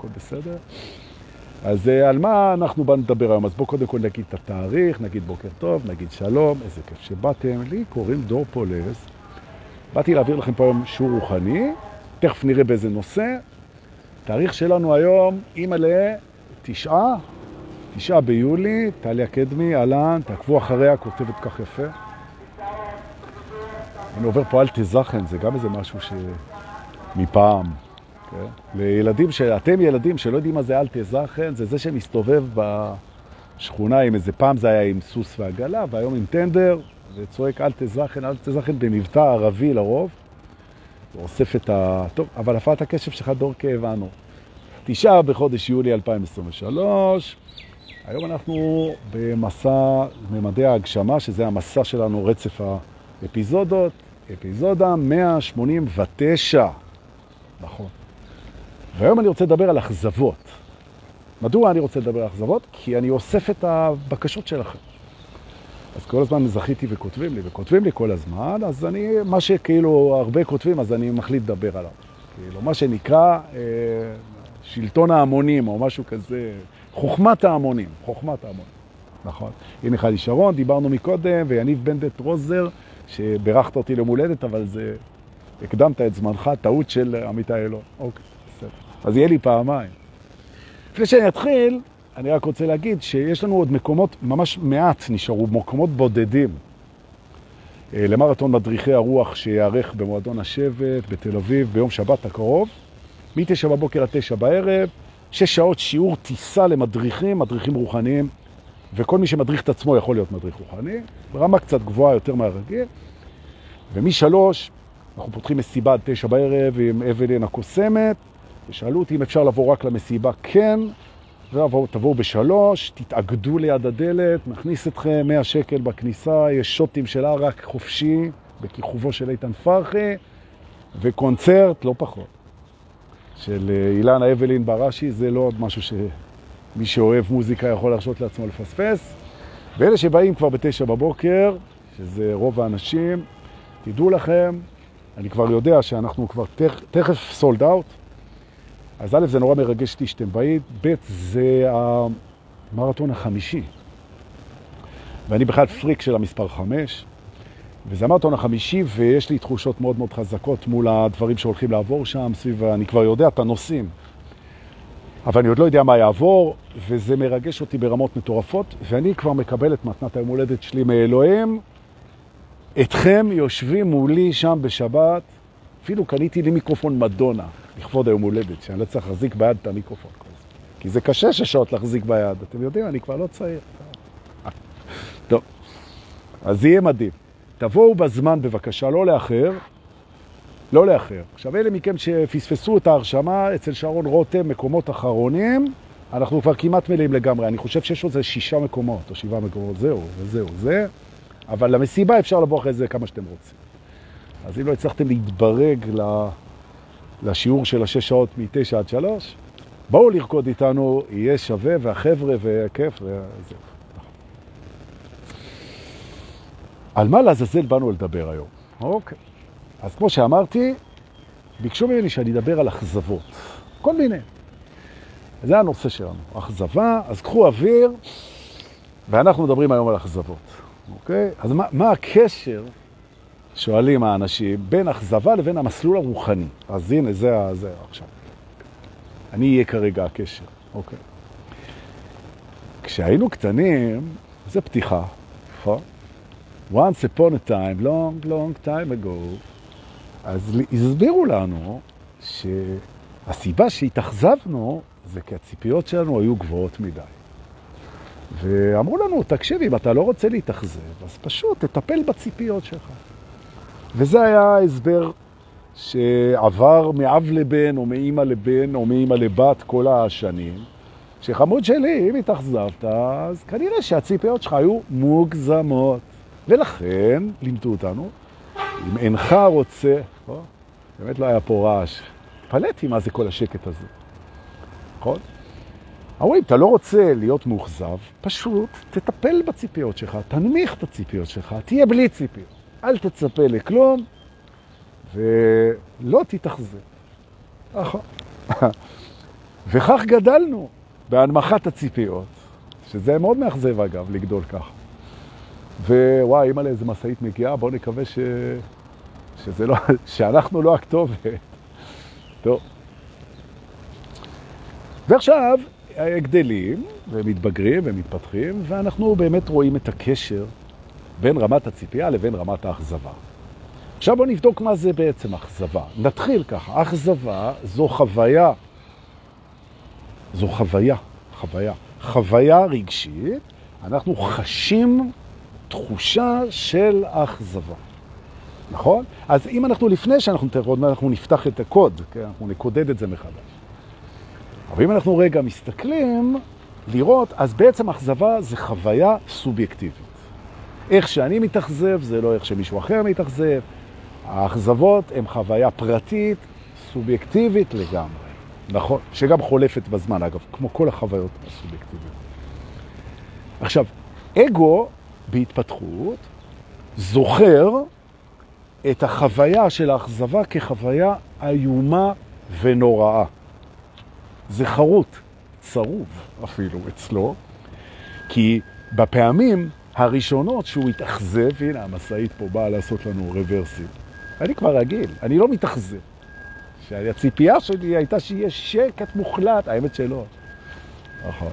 הכל בסדר. אז אה, על מה אנחנו באנו לדבר היום? אז בואו קודם כל נגיד את התאריך, נגיד בוקר טוב, נגיד שלום, איזה כיף שבאתם. לי קוראים דור פולס. באתי להעביר לכם פה היום שיעור רוחני, תכף נראה באיזה נושא. תאריך שלנו היום, אימא לתשעה, תשעה ביולי, טליה קדמי, אהלן, תעקבו אחריה, כותבת כך יפה. אני עובר פה אל תזכן, זה גם איזה משהו ש... כן? לילדים, שאתם ילדים שלא יודעים מה זה אל תזכן, זה זה שמסתובב בשכונה עם איזה פעם זה היה עם סוס ועגלה, והיום עם טנדר, וצועק אל תזכן, אל תזכן במבטא ערבי לרוב. ואוסף את ה... טוב, אבל הפעת הקשב שלך דור הבנו. תשעה בחודש יולי 2023. היום אנחנו במסע ממדי ההגשמה, שזה המסע שלנו, רצף האפיזודות, אפיזודה 189. נכון. והיום אני רוצה לדבר על אכזבות. מדוע אני רוצה לדבר על אכזבות? כי אני אוסף את הבקשות שלכם. אז כל הזמן זכיתי וכותבים לי, וכותבים לי כל הזמן, אז אני, מה שכאילו הרבה כותבים, אז אני מחליט לדבר עליו. כאילו, מה שנקרא אה, שלטון ההמונים, או משהו כזה, חוכמת ההמונים, חוכמת ההמונים. נכון. הנה חלי שרון, דיברנו מקודם, ויניב בנדט רוזר, שברכת אותי ליום הולדת, אבל זה... הקדמת את זמנך, טעות של עמיתי אלון. אוקיי. אז יהיה לי פעמיים. לפני שאני אתחיל, אני רק רוצה להגיד שיש לנו עוד מקומות, ממש מעט נשארו, מקומות בודדים. אה, למרתון מדריכי הרוח שיערך במועדון השבט בתל אביב ביום שבת הקרוב, מ-9 בבוקר עד 9 בערב, 6 שעות שיעור טיסה למדריכים, מדריכים רוחניים, וכל מי שמדריך את עצמו יכול להיות מדריך רוחני, ברמה קצת גבוהה יותר מהרגיל. ומשלוש אנחנו פותחים מסיבה עד 9 בערב עם אבלין הקוסמת, ושאלו אותי אם אפשר לבוא רק למסיבה, כן, ותבואו בשלוש, תתאגדו ליד הדלת, נכניס אתכם 100 שקל בכניסה, יש שוטים של ערק חופשי, בכיכובו של איתן פרחי, וקונצרט, לא פחות, של אה, אילנה אבלין בראשי, זה לא עוד משהו שמי שאוהב מוזיקה יכול להרשות לעצמו לפספס. ואלה שבאים כבר בתשע בבוקר, שזה רוב האנשים, תדעו לכם, אני כבר יודע שאנחנו כבר תכף סולד אאוט, אז א', זה נורא מרגש אותי שאתם באים, ב', זה המרתון החמישי. ואני בכלל פריק של המספר חמש, וזה המרתון החמישי, ויש לי תחושות מאוד מאוד חזקות מול הדברים שהולכים לעבור שם, סביב, אני כבר יודע את הנושאים. אבל אני עוד לא יודע מה יעבור, וזה מרגש אותי ברמות מטורפות, ואני כבר מקבל את מתנת היום הולדת שלי מאלוהים. אתכם יושבים מולי שם בשבת, אפילו קניתי לי מיקרופון מדונה. לכבוד היום הולדת, שאני לא צריך להחזיק ביד את המיקרופון. כי זה קשה שעות להחזיק ביד. אתם יודעים, אני כבר לא צעיר. טוב, אז יהיה מדהים. תבואו בזמן בבקשה, לא לאחר. לא לאחר. עכשיו, אלה מכם שפספסו את ההרשמה אצל שרון רותם, מקומות אחרונים, אנחנו כבר כמעט מלאים לגמרי. אני חושב שיש עוד שישה מקומות, או שבעה מקומות, זהו, וזהו, זה. אבל למסיבה אפשר לבוא אחרי זה כמה שאתם רוצים. אז אם לא הצלחתם להתברג לשיעור של השש שעות מ-9 עד 3, בואו לרקוד איתנו, יהיה שווה, והחבר'ה, וכיף, וזהו. על מה לעזאזל באנו לדבר היום? אוקיי. אז כמו שאמרתי, ביקשו ממני שאני אדבר על אכזבות. כל מיני. זה הנושא שלנו, אכזבה, אז קחו אוויר, ואנחנו מדברים היום על אכזבות, אוקיי? אז מה, מה הקשר שואלים האנשים, בין אכזבה לבין המסלול הרוחני. אז הנה, זה, זה עכשיו. אני אהיה כרגע הקשר, אוקיי. כשהיינו קטנים, זה פתיחה, נכון? once upon a time, long, long time ago, אז הסבירו לנו שהסיבה שהתאכזבנו זה כי הציפיות שלנו היו גבוהות מדי. ואמרו לנו, תקשיב, אם אתה לא רוצה להתאכזב, אז פשוט תטפל בציפיות שלך. וזה היה ההסבר שעבר מאב לבן, או מאמא לבן, או מאמא לבת כל השנים, שחמוד שלי, אם התאכזבת, אז כנראה שהציפיות שלך היו מוגזמות. ולכן לימדו אותנו, אם אינך רוצה, או, באמת לא היה פה רעש, פלטתי מה זה כל השקט הזה, נכון? אמרו, אם אתה לא רוצה להיות מאוכזב, פשוט תטפל בציפיות שלך, תנמיך את הציפיות שלך, תהיה בלי ציפיות. אל תצפה לכלום, ולא תתאכזב. נכון. וכך גדלנו, בהנמכת הציפיות, שזה מאוד מאכזב אגב, לגדול ככה. ווואי, אימא לאיזה משאית מגיעה, בואו נקווה ש... שזה לא... שאנחנו לא הכתובת. טוב. ועכשיו גדלים ומתבגרים ומתפתחים, ואנחנו באמת רואים את הקשר בין רמת הציפייה לבין רמת האכזבה. עכשיו בואו נבדוק מה זה בעצם אכזבה. נתחיל ככה, אכזבה זו חוויה, זו חוויה, חוויה, חוויה רגשית, אנחנו חשים תחושה של אכזבה. נכון? אז אם אנחנו לפני שאנחנו תראות, אנחנו נפתח את הקוד, כן? אנחנו נקודד את זה מחדש. אבל אם אנחנו רגע מסתכלים, לראות, אז בעצם אכזבה זה חוויה סובייקטיבית. איך שאני מתאכזב זה לא איך שמישהו אחר מתאכזב. האכזבות הן חוויה פרטית, סובייקטיבית לגמרי. נכון? שגם חולפת בזמן, אגב, כמו כל החוויות הסובייקטיביות. עכשיו, אגו בהתפתחות זוכר את החוויה של האכזבה כחוויה איומה ונוראה. זה חרוט, צרוב אפילו אצלו, כי בפעמים הראשונות שהוא התאכזב, הנה המסעית פה באה לעשות לנו רוורסים. אני כבר רגיל, אני לא מתאכזב. שהציפייה שלי הייתה שיהיה שקט מוחלט, האמת שלא. נכון.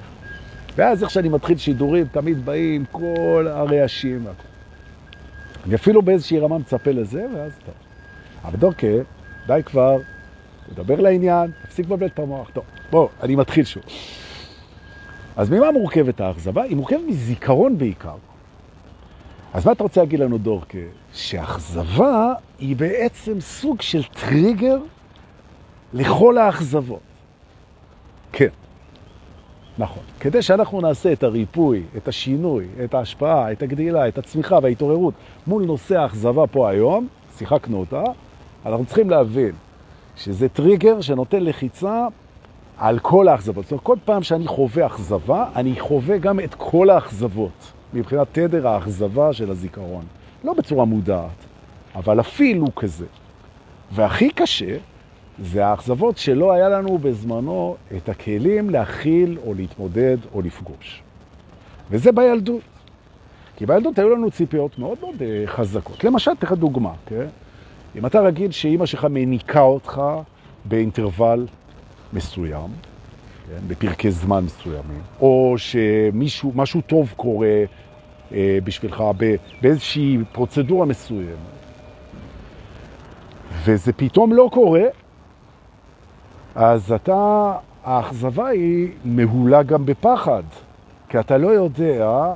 ואז איך שאני מתחיל שידורים, תמיד באים כל הרעשים. אני אפילו באיזושהי רמה מצפה לזה, ואז טוב. אבל דוקא, די כבר, תדבר לעניין, תפסיק לבלבל את המוח. טוב, בוא, אני מתחיל שוב. אז ממה מורכבת האכזבה? היא מורכבת מזיכרון בעיקר. אז מה אתה רוצה להגיד לנו, דורקה? שאכזבה היא בעצם סוג של טריגר לכל האכזבות. כן, נכון. כדי שאנחנו נעשה את הריפוי, את השינוי, את ההשפעה, את הגדילה, את הצמיחה וההתעוררות מול נושא האכזבה פה היום, שיחקנו אותה, אנחנו צריכים להבין שזה טריגר שנותן לחיצה על כל האכזבות. זאת אומרת, כל פעם שאני חווה אכזבה, אני חווה גם את כל האכזבות, מבחינת תדר האכזבה של הזיכרון. לא בצורה מודעת, אבל אפילו כזה. והכי קשה זה האכזבות שלא היה לנו בזמנו את הכלים להכיל או להתמודד או לפגוש. וזה בילדות. כי בילדות היו לנו ציפיות מאוד מאוד אה, חזקות. למשל, תכף דוגמה, כן? אם אתה רגיל שאימא שלך מניקה אותך באינטרוול מסוים, כן? בפרקי זמן מסוימים, או שמישהו, משהו טוב קורה אה, בשבילך באיזושהי פרוצדורה מסוימת, וזה פתאום לא קורה, אז אתה, האכזבה היא מהולה גם בפחד, כי אתה לא יודע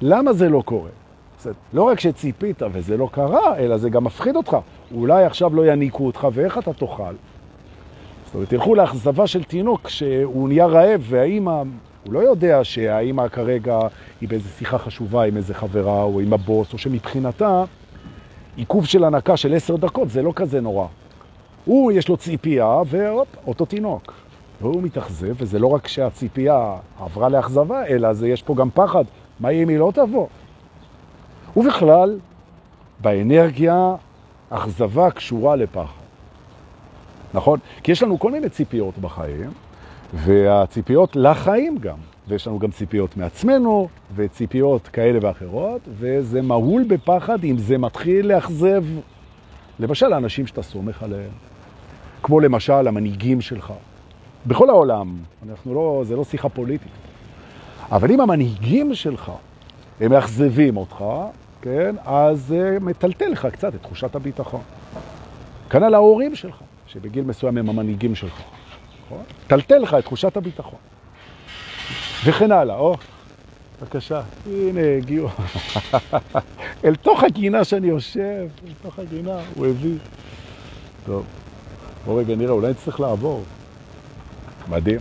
למה זה לא קורה. זאת, לא רק שציפית וזה לא קרה, אלא זה גם מפחיד אותך. אולי עכשיו לא יניקו אותך, ואיך אתה תאכל? זאת אומרת, תלכו לאכזבה של תינוק שהוא נהיה רעב, והאימא, הוא לא יודע שהאימא כרגע היא באיזו שיחה חשובה עם איזה חברה או עם הבוס, או שמבחינתה עיכוב של הנקה של עשר דקות זה לא כזה נורא. הוא, יש לו ציפייה, והופ, אותו תינוק. והוא מתאכזב, וזה לא רק שהציפייה עברה לאכזבה, אלא זה יש פה גם פחד. מה אם היא לא תבוא? ובכלל, באנרגיה, אכזבה קשורה לפחד. נכון? כי יש לנו כל מיני ציפיות בחיים, והציפיות לחיים גם. ויש לנו גם ציפיות מעצמנו, וציפיות כאלה ואחרות, וזה מהול בפחד אם זה מתחיל לאכזב, למשל, האנשים שאתה סומך עליהם. כמו למשל המנהיגים שלך. בכל העולם, אנחנו לא, זה לא שיחה פוליטית. אבל אם המנהיגים שלך, הם מאכזבים אותך, כן, אז זה מטלטל לך קצת את תחושת הביטחון. כנ"ל ההורים שלך, שבגיל מסוים הם המנהיגים שלך. נכון? טלטל לך את תחושת הביטחון. וכן הלאה, או, בבקשה, הנה הגיעו. אל תוך הגינה שאני יושב, אל תוך הגינה, הוא הביא. טוב. בוא רגע נראה, אולי נצטרך לעבור. מדהים.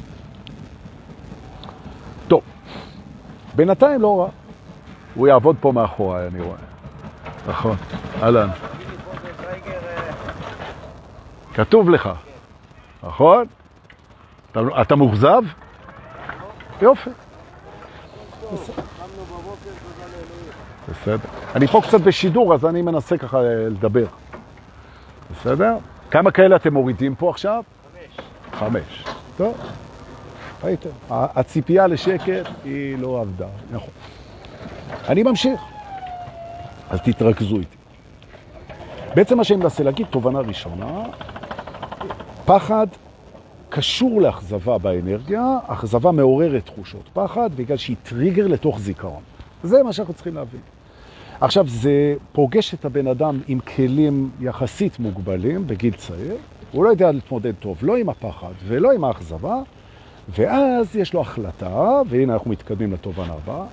טוב, בינתיים לא רע. הוא יעבוד פה מאחוריי, אני רואה. נכון, אהלן. כתוב לך, נכון? אתה, אתה מאוכזב? יופי. בסדר. אני פה קצת בשידור, אז אני מנסה ככה לדבר. בסדר? כמה כאלה אתם מורידים פה עכשיו? חמש. חמש. טוב, ראיתם? הציפייה לשקט היא לא עבדה, נכון. אני ממשיך. אז תתרכזו איתי. בעצם מה שאני מנסה להגיד, תובנה ראשונה, פחד קשור לאכזבה באנרגיה, אכזבה מעוררת תחושות פחד, בגלל שהיא טריגר לתוך זיכרון. זה מה שאנחנו צריכים להבין. עכשיו, זה פוגש את הבן אדם עם כלים יחסית מוגבלים בגיל צעיר, הוא לא יודע להתמודד טוב, לא עם הפחד ולא עם האכזבה, ואז יש לו החלטה, והנה אנחנו מתקדמים לתובנה הבאה,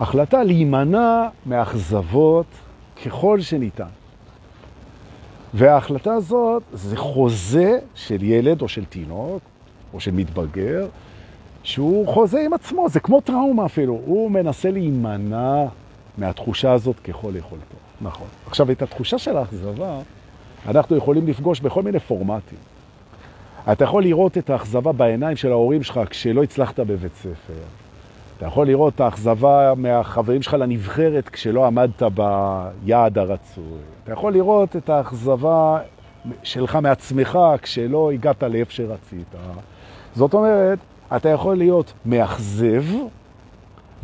החלטה להימנע מאכזבות ככל שניתן. וההחלטה הזאת זה חוזה של ילד או של תינוק או של מתבגר, שהוא חוזה עם עצמו, זה כמו טראומה אפילו. הוא מנסה להימנע מהתחושה הזאת ככל יכולתו. נכון. עכשיו, את התחושה של האכזבה אנחנו יכולים לפגוש בכל מיני פורמטים. אתה יכול לראות את האכזבה בעיניים של ההורים שלך כשלא הצלחת בבית ספר. אתה יכול לראות את האכזבה מהחברים שלך לנבחרת כשלא עמדת ביעד הרצוי. אתה יכול לראות את האכזבה שלך מעצמך כשלא הגעת לאיפה שרצית. זאת אומרת, אתה יכול להיות מאכזב,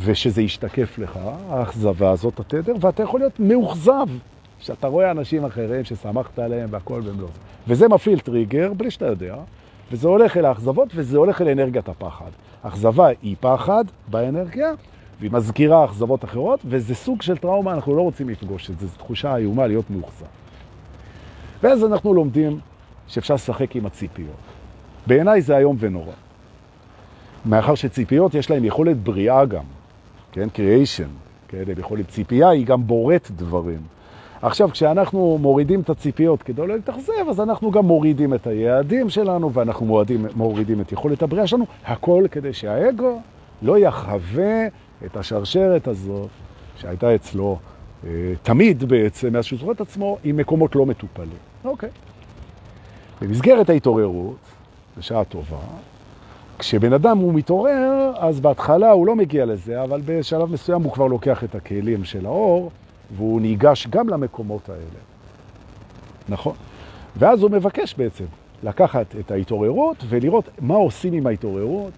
ושזה ישתקף לך, האכזבה הזאת, התדר, ואתה יכול להיות מאוכזב, שאתה רואה אנשים אחרים ששמחת עליהם והכל במלוא זה. וזה מפעיל טריגר בלי שאתה יודע, וזה הולך אל האכזבות וזה הולך אל אנרגיית הפחד. אכזבה היא פחד באנרגיה, והיא מזכירה אכזבות אחרות, וזה סוג של טראומה, אנחנו לא רוצים לפגוש את זה, זו תחושה איומה להיות מאוכזב. ואז אנחנו לומדים שאפשר לשחק עם הציפיות. בעיניי זה היום ונורא. מאחר שציפיות יש להן יכולת בריאה גם, כן? קריאיישן, כן? יכולת ציפייה היא גם בורט דברים. עכשיו, כשאנחנו מורידים את הציפיות כדי לא להתאכזב, אז אנחנו גם מורידים את היעדים שלנו, ואנחנו מורידים, מורידים את יכולת הבריאה שלנו, הכל כדי שהאגו לא יחווה את השרשרת הזאת שהייתה אצלו אה, תמיד בעצם, מאז שהוא זוכר את עצמו, עם מקומות לא מטופלים. אוקיי. במסגרת ההתעוררות, בשעה טובה, כשבן אדם הוא מתעורר, אז בהתחלה הוא לא מגיע לזה, אבל בשלב מסוים הוא כבר לוקח את הכלים של האור, והוא ניגש גם למקומות האלה. נכון. ואז הוא מבקש בעצם לקחת את ההתעוררות ולראות מה עושים עם ההתעוררות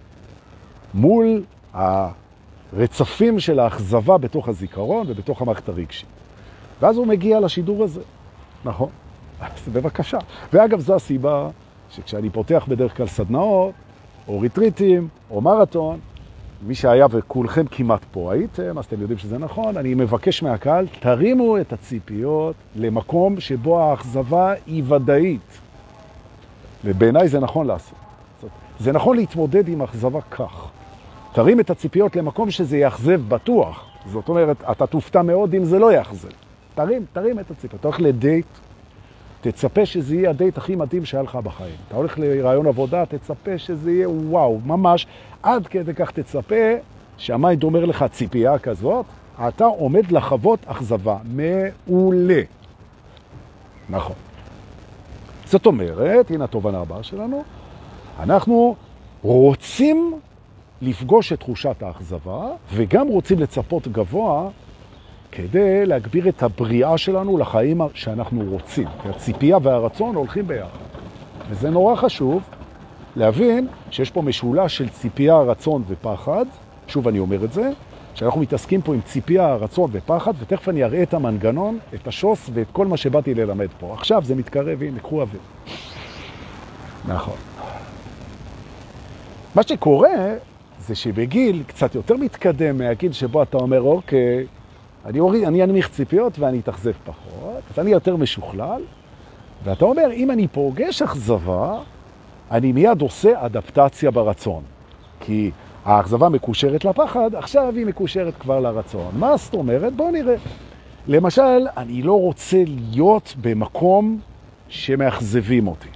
מול הרצפים של האכזבה בתוך הזיכרון ובתוך המערכת הרגשית. ואז הוא מגיע לשידור הזה. נכון. אז בבקשה. ואגב, זו הסיבה שכשאני פותח בדרך כלל סדנאות, או ריטריטים, או מרתון, מי שהיה וכולכם כמעט פה הייתם, אז אתם יודעים שזה נכון, אני מבקש מהקהל, תרימו את הציפיות למקום שבו האכזבה היא ודאית. ובעיניי זה נכון לעשות. זה נכון להתמודד עם אכזבה כך. תרים את הציפיות למקום שזה יאכזב בטוח. זאת אומרת, אתה תופתע מאוד אם זה לא יאכזב. תרים, תרים את הציפיות. אתה הולך לדייט, תצפה שזה יהיה הדייט הכי מדהים שהיה לך בחיים. אתה הולך לראיון עבודה, תצפה שזה יהיה וואו, ממש. עד כדי כך תצפה שה mind אומר לך ציפייה כזאת, אתה עומד לחוות אכזבה. מעולה. נכון. זאת אומרת, הנה התובנה הבאה שלנו, אנחנו רוצים לפגוש את תחושת האכזבה, וגם רוצים לצפות גבוה כדי להגביר את הבריאה שלנו לחיים שאנחנו רוצים. כי הציפייה והרצון הולכים ביחד. וזה נורא חשוב להבין שיש פה משולש של ציפייה, רצון ופחד. שוב אני אומר את זה, שאנחנו מתעסקים פה עם ציפייה, רצון ופחד, ותכף אני אראה את המנגנון, את השוס ואת כל מה שבאתי ללמד פה. עכשיו זה מתקרב, הנה, קחו אוויר. נכון. מה שקורה זה שבגיל קצת יותר מתקדם מהגיל שבו אתה אומר, אוקיי, אני, אוריד, אני אנמיך ציפיות ואני אתאכזב פחות, אז אני יותר משוכלל, ואתה אומר, אם אני פוגש אכזבה, אני מיד עושה אדפטציה ברצון. כי האכזבה מקושרת לפחד, עכשיו היא מקושרת כבר לרצון. מה זאת אומרת? בואו נראה. למשל, אני לא רוצה להיות במקום שמאכזבים אותי.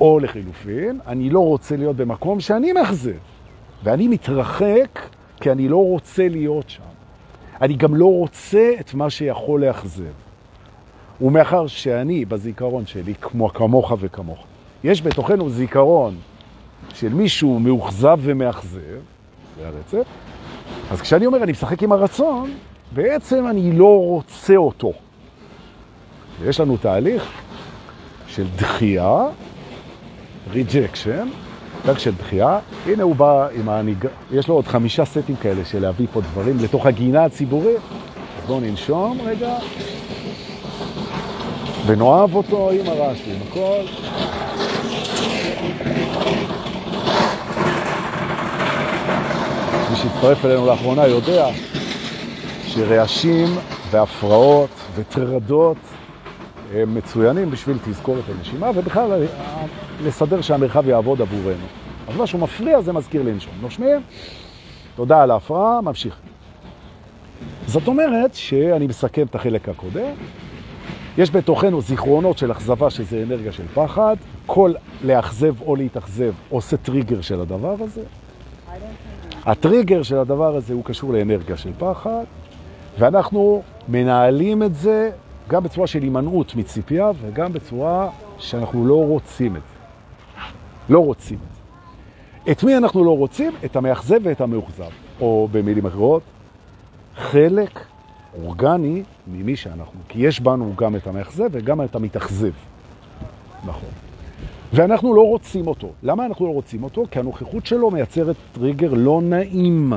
או לחילופין, אני לא רוצה להיות במקום שאני מאכזב. ואני מתרחק כי אני לא רוצה להיות שם. אני גם לא רוצה את מה שיכול לאכזב. ומאחר שאני, בזיכרון שלי, כמו כמוך וכמוך, יש בתוכנו זיכרון של מישהו מאוכזב ומאכזב, זה הרצף, אז כשאני אומר אני משחק עם הרצון, בעצם אני לא רוצה אותו. יש לנו תהליך של דחייה, rejection, פרק של בחייה, הנה הוא בא עם הניג... יש לו עוד חמישה סטים כאלה של להביא פה דברים לתוך הגינה הציבורית. אז בואו ננשום רגע, ונאהב אותו עם הרעש ועם הכל. מי שהצטרף אלינו לאחרונה יודע שרעשים והפרעות וטרדות הם מצוינים בשביל תזכורת הנשימה, ובכלל לסדר שהמרחב יעבוד עבורנו. אז משהו מפריע זה מזכיר לנשום. נושמים, תודה על ההפרעה, ממשיך. זאת אומרת שאני מסכם את החלק הקודם, יש בתוכנו זיכרונות של אכזבה שזה אנרגיה של פחד, כל לאכזב או להתאכזב עושה טריגר של הדבר הזה. הטריגר של הדבר הזה הוא קשור לאנרגיה של פחד, ואנחנו מנהלים את זה גם בצורה של הימנעות מציפייה וגם בצורה שאנחנו לא רוצים את זה. לא רוצים את מי אנחנו לא רוצים? את המאכזב ואת המאוכזב. או במילים אחרות, חלק אורגני ממי שאנחנו. כי יש בנו גם את המאכזב וגם את המתאכזב. נכון. ואנחנו לא רוצים אותו. למה אנחנו לא רוצים אותו? כי הנוכחות שלו מייצרת טריגר לא נעים.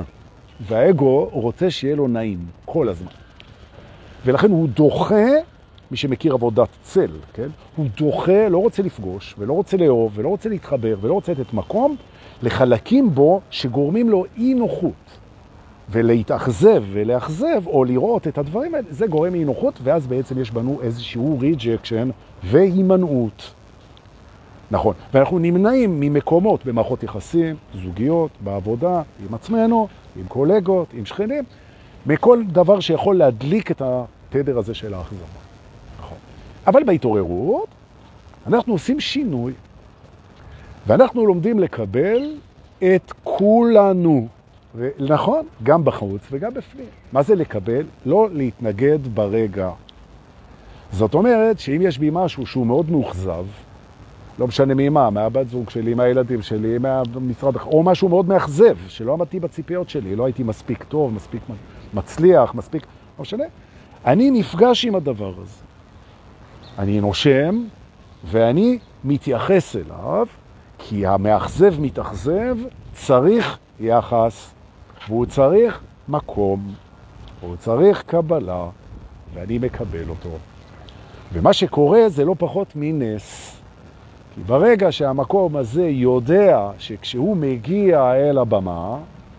והאגו רוצה שיהיה לו נעים כל הזמן. ולכן הוא דוחה, מי שמכיר עבודת צל, כן? הוא דוחה, לא רוצה לפגוש, ולא רוצה לאהוב, ולא רוצה להתחבר, ולא רוצה לתת מקום לחלקים בו שגורמים לו אי נוחות. ולהתאכזב ולאכזב, או לראות את הדברים האלה, זה גורם אי נוחות, ואז בעצם יש בנו איזשהו rejection והימנעות. נכון, ואנחנו נמנעים ממקומות במערכות יחסים, זוגיות, בעבודה, עם עצמנו, עם קולגות, עם שכנים, מכל דבר שיכול להדליק את התדר הזה של האכזבה. אבל בהתעוררות אנחנו עושים שינוי, ואנחנו לומדים לקבל את כולנו. נכון, גם בחוץ וגם בפנים. מה זה לקבל? לא להתנגד ברגע. זאת אומרת שאם יש בי משהו שהוא מאוד מאוכזב, לא משנה ממה, מהבת זוג שלי, מהילדים שלי, מהמשרד או משהו מאוד מאכזב, שלא עמדתי בציפיות שלי, לא הייתי מספיק טוב, מספיק מצליח, מספיק, לא משנה. אני נפגש עם הדבר הזה. אני נושם, ואני מתייחס אליו, כי המאכזב מתאכזב, צריך יחס, והוא צריך מקום, והוא צריך קבלה, ואני מקבל אותו. ומה שקורה זה לא פחות מנס. כי ברגע שהמקום הזה יודע שכשהוא מגיע אל הבמה,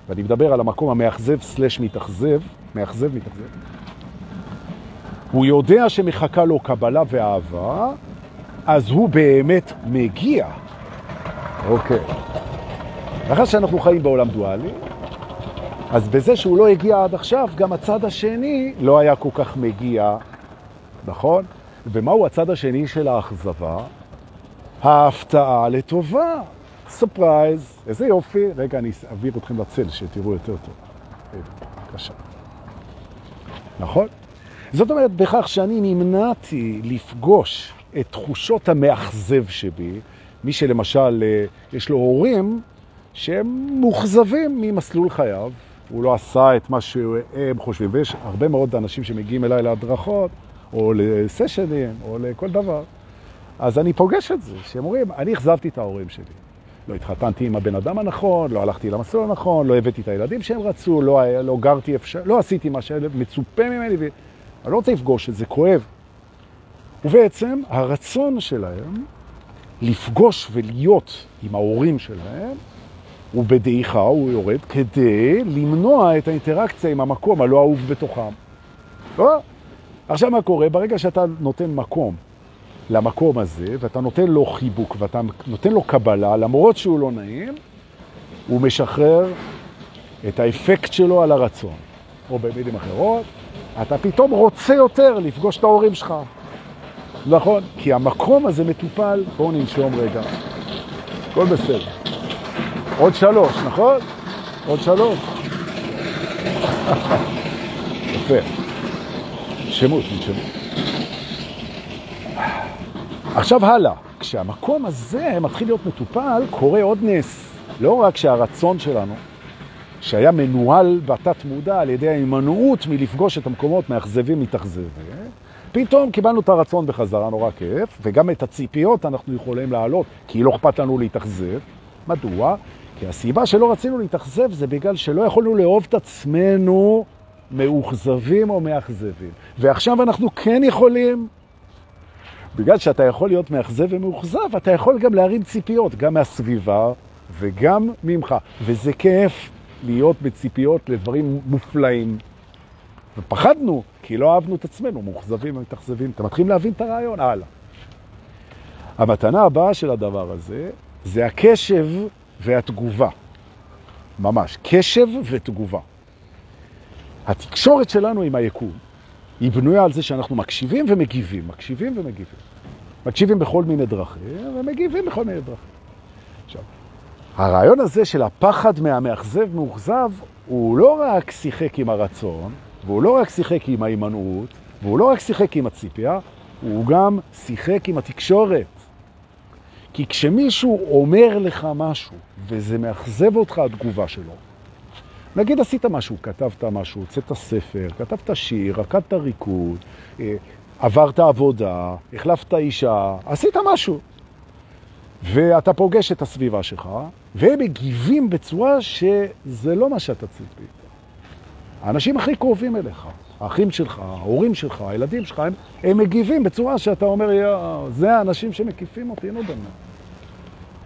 ואני מדבר על המקום המאכזב סלש מתאכזב, מאכזב מתאכזב, הוא יודע שמחכה לו קבלה ואהבה, אז הוא באמת מגיע. אוקיי. מאחר שאנחנו חיים בעולם דואלי, אז בזה שהוא לא הגיע עד עכשיו, גם הצד השני לא היה כל כך מגיע, נכון? ומהו הצד השני של האכזבה? ההפתעה לטובה. Surprise, איזה יופי. רגע, אני אעביר אתכם לצל, שתראו יותר טוב. בבקשה. נכון? זאת אומרת, בכך שאני נמנעתי לפגוש את תחושות המאכזב שבי, מי שלמשל אה, יש לו הורים שהם מוכזבים ממסלול חייו, הוא לא עשה את מה שהם חושבים, ויש הרבה מאוד אנשים שמגיעים אליי להדרכות, או לסשנים, או לכל דבר. אז אני פוגש את זה, שהם אומרים, אני החזבתי את ההורים שלי. לא התחתנתי עם הבן אדם הנכון, לא הלכתי למסלול הנכון, לא הבאתי את הילדים שהם רצו, לא, לא גרתי אפשר, לא עשיתי מה שמצופה ממני, ואני לא רוצה לפגוש את זה, כואב. ובעצם הרצון שלהם לפגוש ולהיות עם ההורים שלהם, הוא בדעיכה, הוא יורד, כדי למנוע את האינטראקציה עם המקום הלא אהוב בתוכם. לא? עכשיו מה קורה? ברגע שאתה נותן מקום למקום הזה, ואתה נותן לו חיבוק, ואתה נותן לו קבלה, למרות שהוא לא נעים, הוא משחרר את האפקט שלו על הרצון. או במילים אחרות, אתה פתאום רוצה יותר לפגוש את ההורים שלך. נכון? כי המקום הזה מטופל, בואו ננשום רגע. הכל בסדר. עוד שלוש, נכון? עוד שלוש. יפה. שמות, נשמות. עכשיו הלאה, כשהמקום הזה מתחיל להיות מטופל, קורה עוד נס. לא רק שהרצון שלנו, שהיה מנוהל בתת מודע על ידי ההימנעות מלפגוש את המקומות מאכזבים מתאכזבים, פתאום קיבלנו את הרצון בחזרה, נורא כיף, וגם את הציפיות אנחנו יכולים לעלות, כי לא אכפת לנו להתאכזב, מדוע? כי הסיבה שלא רצינו להתאכזב זה בגלל שלא יכולנו לאהוב את עצמנו מאוכזבים או מאכזבים. ועכשיו אנחנו כן יכולים. בגלל שאתה יכול להיות מאכזב ומאוכזב, אתה יכול גם להרים ציפיות, גם מהסביבה וגם ממך. וזה כיף להיות בציפיות לדברים מופלאים. ופחדנו, כי לא אהבנו את עצמנו, מאוכזבים ומתאכזבים. אתם מתחילים להבין את הרעיון? הלאה. המתנה הבאה של הדבר הזה, זה הקשב והתגובה. ממש, קשב ותגובה. התקשורת שלנו עם היקום היא בנויה על זה שאנחנו מקשיבים ומגיבים, מקשיבים ומגיבים. מקשיבים בכל מיני דרכים ומגיבים בכל מיני דרכים. הרעיון הזה של הפחד מהמאכזב מאוכזב הוא לא רק שיחק עם הרצון, והוא לא רק שיחק עם ההימנעות, והוא לא רק שיחק עם הציפייה, הוא גם שיחק עם התקשורת. כי כשמישהו אומר לך משהו, וזה מאכזב אותך התגובה שלו, נגיד עשית משהו, כתבת משהו, הוצאת ספר, כתבת שיר, רקדת ריקוד, אה, עברת עבודה, החלפת אישה, עשית משהו. ואתה פוגש את הסביבה שלך, והם מגיבים בצורה שזה לא מה שאתה ציפית. האנשים הכי קרובים אליך, האחים שלך, ההורים שלך, הילדים שלך, הם, הם מגיבים בצורה שאתה אומר, זה האנשים שמקיפים אותי, נו באמת.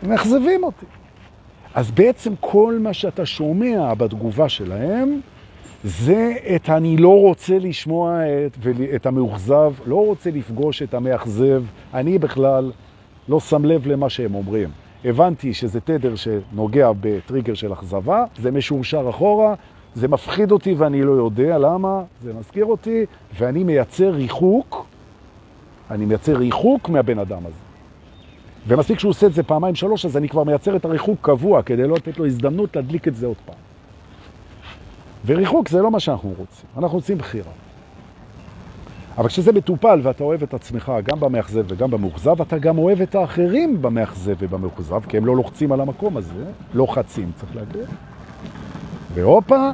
הם מאכזבים אותי. אז בעצם כל מה שאתה שומע בתגובה שלהם, זה את אני לא רוצה לשמוע את, את המאוכזב, לא רוצה לפגוש את המאכזב, אני בכלל לא שם לב למה שהם אומרים. הבנתי שזה תדר שנוגע בטריגר של אכזבה, זה משורשר אחורה, זה מפחיד אותי ואני לא יודע למה, זה מזכיר אותי, ואני מייצר ריחוק, אני מייצר ריחוק מהבן אדם הזה. ומספיק שהוא עושה את זה פעמיים שלוש, אז אני כבר מייצר את הריחוק קבוע, כדי לא לתת לו הזדמנות להדליק את זה עוד פעם. וריחוק זה לא מה שאנחנו רוצים, אנחנו רוצים בחירה. אבל כשזה מטופל ואתה אוהב את עצמך גם במאכזב וגם במאוכזב, אתה גם אוהב את האחרים במאכזב ובמאוכזב, כי הם לא לוחצים על המקום הזה, לוחצים, צריך להגיד. והופה,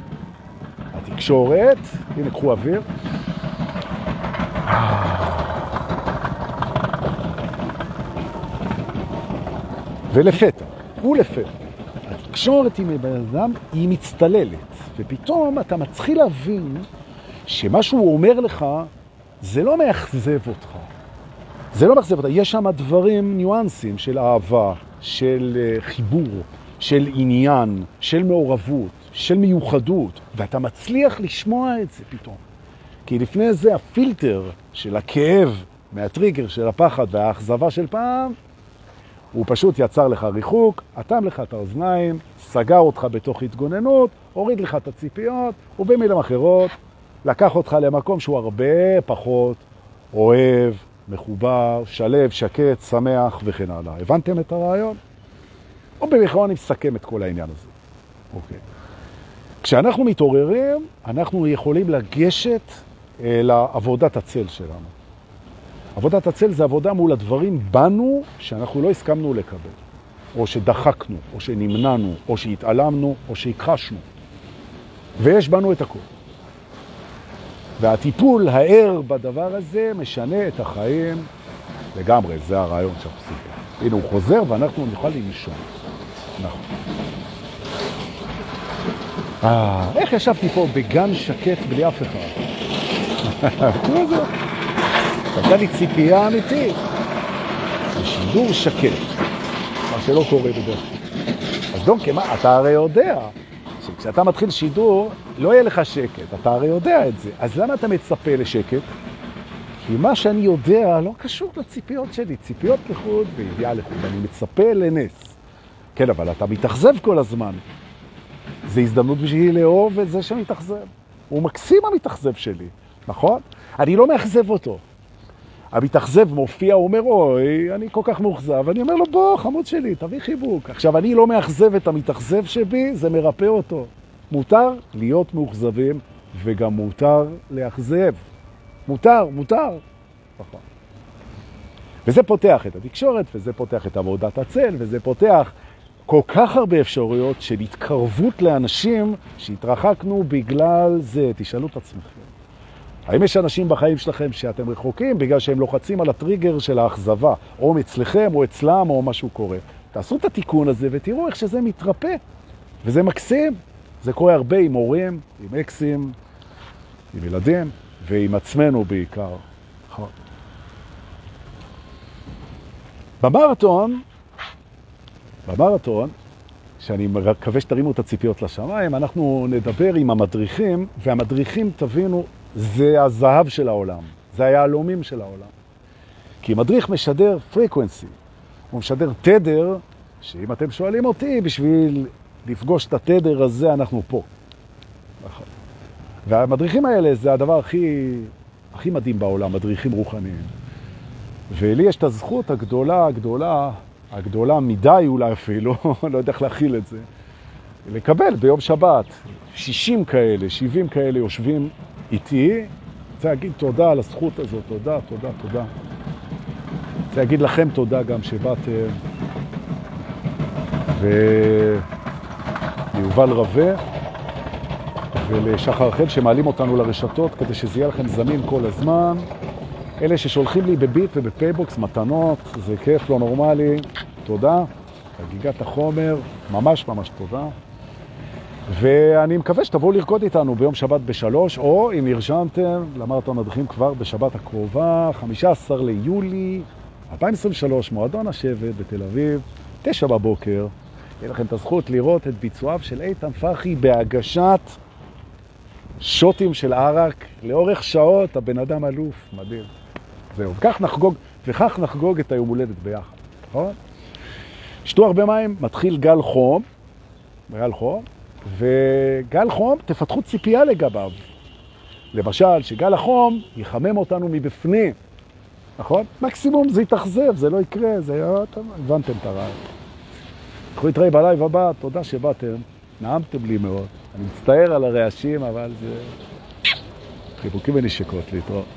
התקשורת, הנה קחו אוויר. ולפתע, ולפתע, התקשורת עם הבן אדם היא מצטללת, ופתאום אתה מתחיל להבין שמה שהוא אומר לך זה לא מאכזב אותך. זה לא מאכזב אותך. יש שם דברים, ניואנסים של אהבה, של אה, חיבור, של עניין, של מעורבות, של מיוחדות, ואתה מצליח לשמוע את זה פתאום. כי לפני זה הפילטר של הכאב מהטריגר של הפחד והאכזבה של פעם, הוא פשוט יצר לך ריחוק, אטם לך את האוזניים, סגר אותך בתוך התגוננות, הוריד לך את הציפיות, ובמילים אחרות, לקח אותך למקום שהוא הרבה פחות אוהב, מחובר, שלב, שקט, שמח וכן הלאה. הבנתם את הרעיון? או במכרון אני מסכם את כל העניין הזה. אוקיי. כשאנחנו מתעוררים, אנחנו יכולים לגשת לעבודת הצל שלנו. עבודת הצל זה עבודה מול הדברים בנו שאנחנו לא הסכמנו לקבל, או שדחקנו, או שנמנענו, או שהתעלמנו, או שהכחשנו. ויש בנו את הכול. והטיפול הער בדבר הזה משנה את החיים לגמרי, זה הרעיון עושים פה. הנה, הוא חוזר ואנחנו נוכל לנשום. נכון. אה, איך ישבתי פה בגן שקט בלי אף אחד? הייתה לי ציפייה אמיתית. שידור שקט, מה שלא קורה בדרך כלל. אז דונקי, מה, אתה הרי יודע שכשאתה מתחיל שידור, לא יהיה לך שקט, אתה הרי יודע את זה. אז למה אתה מצפה לשקט? כי מה שאני יודע לא קשור לציפיות שלי. ציפיות לחוד וידיעה לחוד. אני מצפה לנס. כן, אבל אתה מתאכזב כל הזמן. זה הזדמנות בשבילי לאהוב את זה שמתאכזב. הוא מקסים המתאכזב שלי, נכון? אני לא מאכזב אותו. המתאכזב מופיע, הוא אומר, אוי, אני כל כך מאוכזב. אני אומר לו, בוא, חמוד שלי, תביא חיבוק. עכשיו, אני לא מאכזב את המתאכזב שבי, זה מרפא אותו. מותר להיות מאוכזבים, וגם מותר לאכזב. מותר, מותר. נכון. וזה פותח את התקשורת, וזה פותח את עבודת הצל, וזה פותח כל כך הרבה אפשרויות של התקרבות לאנשים שהתרחקנו בגלל זה. תשאלו את עצמכם. האם יש אנשים בחיים שלכם שאתם רחוקים בגלל שהם לוחצים על הטריגר של האכזבה, או אצלכם או אצלם או משהו קורה? תעשו את התיקון הזה ותראו איך שזה מתרפא. וזה מקסים. זה קורה הרבה עם הורים, עם אקסים, עם ילדים ועם עצמנו בעיקר. במרתון, במרתון, שאני מקווה שתרימו את הציפיות לשמיים, אנחנו נדבר עם המדריכים, והמדריכים, תבינו, זה הזהב של העולם, זה היהלומים של העולם. כי מדריך משדר פריקוונסי, הוא משדר תדר, שאם אתם שואלים אותי, בשביל לפגוש את התדר הזה אנחנו פה. נכון. והמדריכים האלה זה הדבר הכי, הכי מדהים בעולם, מדריכים רוחניים. ולי יש את הזכות הגדולה, הגדולה, הגדולה מדי אולי אפילו, לא יודע איך להכיל את זה, לקבל ביום שבת 60 כאלה, 70 כאלה יושבים איתי, רוצה להגיד תודה על הזכות הזאת, תודה, תודה, תודה. רוצה להגיד לכם תודה גם שבאתם, וליובל רווה ולשחר חן שמעלים אותנו לרשתות כדי שזה יהיה לכם זמין כל הזמן. אלה ששולחים לי בביט ובפייבוקס מתנות, זה כיף לא נורמלי, תודה. חגיגת החומר, ממש ממש תודה. ואני מקווה שתבואו לרקוד איתנו ביום שבת בשלוש, או אם נרשמתם למרתון הדרכים כבר בשבת הקרובה, 15 ליולי 2023, מועדון השבט בתל אביב, תשע בבוקר. יהיה לכם את הזכות לראות את ביצועיו של איתן פחי בהגשת שוטים של ערק לאורך שעות, הבן אדם אלוף, מדהים. זהו, כך נחגוג, וכך נחגוג את היום הולדת ביחד, נכון? שתו הרבה מים, מתחיל גל חום, גל חום, וגל חום, תפתחו ציפייה לגביו. למשל, שגל החום יחמם אותנו מבפנים, נכון? מקסימום זה יתאכזב, זה לא יקרה, זה... הבנתם את הרעיון. אנחנו נתראה בלייב הבא, תודה שבאתם, נעמתם לי מאוד. אני מצטער על הרעשים, אבל זה חיבוקים ונשיקות להתראות.